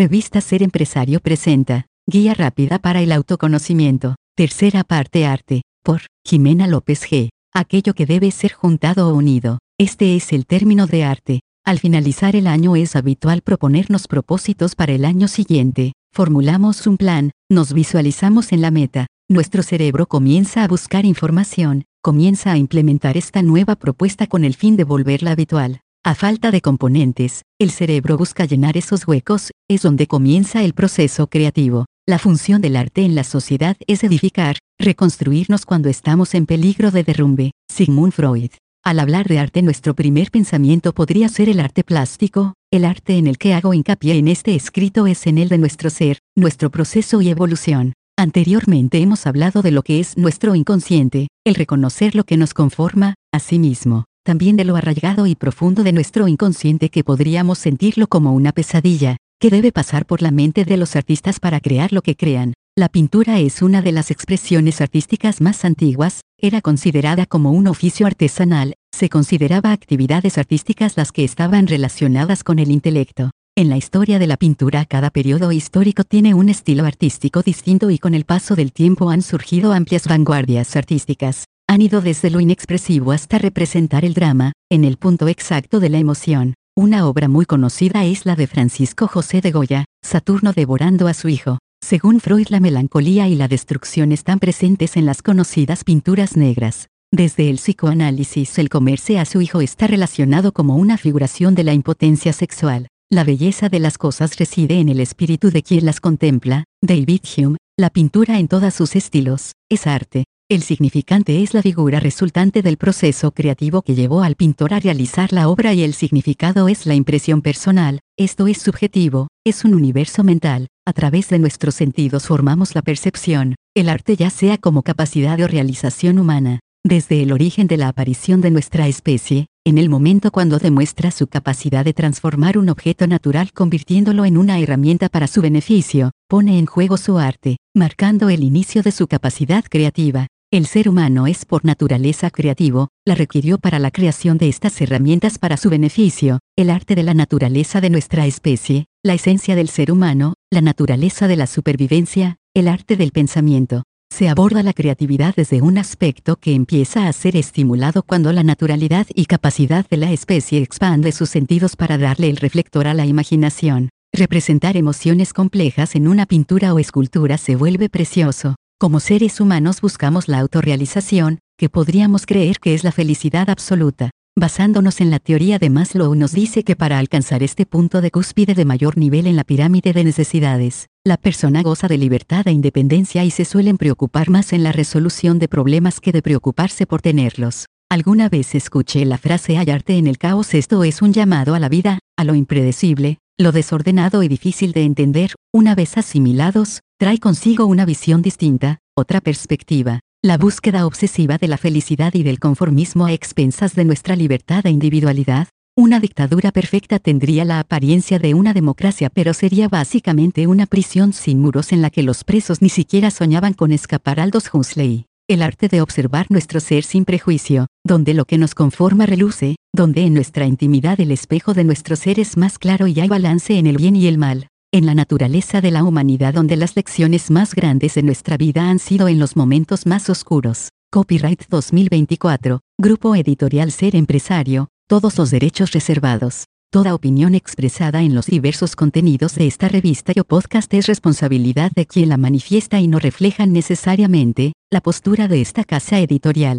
Revista Ser Empresario presenta, Guía Rápida para el Autoconocimiento, tercera parte Arte, por Jimena López G. Aquello que debe ser juntado o unido. Este es el término de arte. Al finalizar el año es habitual proponernos propósitos para el año siguiente. Formulamos un plan, nos visualizamos en la meta, nuestro cerebro comienza a buscar información, comienza a implementar esta nueva propuesta con el fin de volverla habitual. A falta de componentes, el cerebro busca llenar esos huecos, es donde comienza el proceso creativo. La función del arte en la sociedad es edificar, reconstruirnos cuando estamos en peligro de derrumbe. Sigmund Freud. Al hablar de arte nuestro primer pensamiento podría ser el arte plástico, el arte en el que hago hincapié en este escrito es en el de nuestro ser, nuestro proceso y evolución. Anteriormente hemos hablado de lo que es nuestro inconsciente, el reconocer lo que nos conforma, a sí mismo también de lo arraigado y profundo de nuestro inconsciente que podríamos sentirlo como una pesadilla, que debe pasar por la mente de los artistas para crear lo que crean. La pintura es una de las expresiones artísticas más antiguas, era considerada como un oficio artesanal, se consideraba actividades artísticas las que estaban relacionadas con el intelecto. En la historia de la pintura cada periodo histórico tiene un estilo artístico distinto y con el paso del tiempo han surgido amplias vanguardias artísticas han ido desde lo inexpresivo hasta representar el drama, en el punto exacto de la emoción. Una obra muy conocida es la de Francisco José de Goya, Saturno devorando a su hijo. Según Freud la melancolía y la destrucción están presentes en las conocidas pinturas negras. Desde el psicoanálisis el comerse a su hijo está relacionado como una figuración de la impotencia sexual. La belleza de las cosas reside en el espíritu de quien las contempla. David Hume, la pintura en todos sus estilos, es arte, el significante es la figura resultante del proceso creativo que llevó al pintor a realizar la obra y el significado es la impresión personal, esto es subjetivo, es un universo mental, a través de nuestros sentidos formamos la percepción, el arte ya sea como capacidad de realización humana, desde el origen de la aparición de nuestra especie, en el momento cuando demuestra su capacidad de transformar un objeto natural convirtiéndolo en una herramienta para su beneficio, pone en juego su arte, marcando el inicio de su capacidad creativa. El ser humano es por naturaleza creativo, la requirió para la creación de estas herramientas para su beneficio, el arte de la naturaleza de nuestra especie, la esencia del ser humano, la naturaleza de la supervivencia, el arte del pensamiento. Se aborda la creatividad desde un aspecto que empieza a ser estimulado cuando la naturalidad y capacidad de la especie expande sus sentidos para darle el reflector a la imaginación. Representar emociones complejas en una pintura o escultura se vuelve precioso. Como seres humanos buscamos la autorrealización, que podríamos creer que es la felicidad absoluta. Basándonos en la teoría de Maslow nos dice que para alcanzar este punto de cúspide de mayor nivel en la pirámide de necesidades, la persona goza de libertad e independencia y se suelen preocupar más en la resolución de problemas que de preocuparse por tenerlos. Alguna vez escuché la frase hallarte en el caos esto es un llamado a la vida, a lo impredecible, lo desordenado y difícil de entender, una vez asimilados, trae consigo una visión distinta, otra perspectiva, la búsqueda obsesiva de la felicidad y del conformismo a expensas de nuestra libertad e individualidad. Una dictadura perfecta tendría la apariencia de una democracia pero sería básicamente una prisión sin muros en la que los presos ni siquiera soñaban con escapar. Aldous Huxley el arte de observar nuestro ser sin prejuicio, donde lo que nos conforma reluce, donde en nuestra intimidad el espejo de nuestro ser es más claro y hay balance en el bien y el mal, en la naturaleza de la humanidad donde las lecciones más grandes de nuestra vida han sido en los momentos más oscuros. Copyright 2024, Grupo Editorial Ser Empresario, todos los derechos reservados. Toda opinión expresada en los diversos contenidos de esta revista o podcast es responsabilidad de quien la manifiesta y no reflejan necesariamente la postura de esta casa editorial.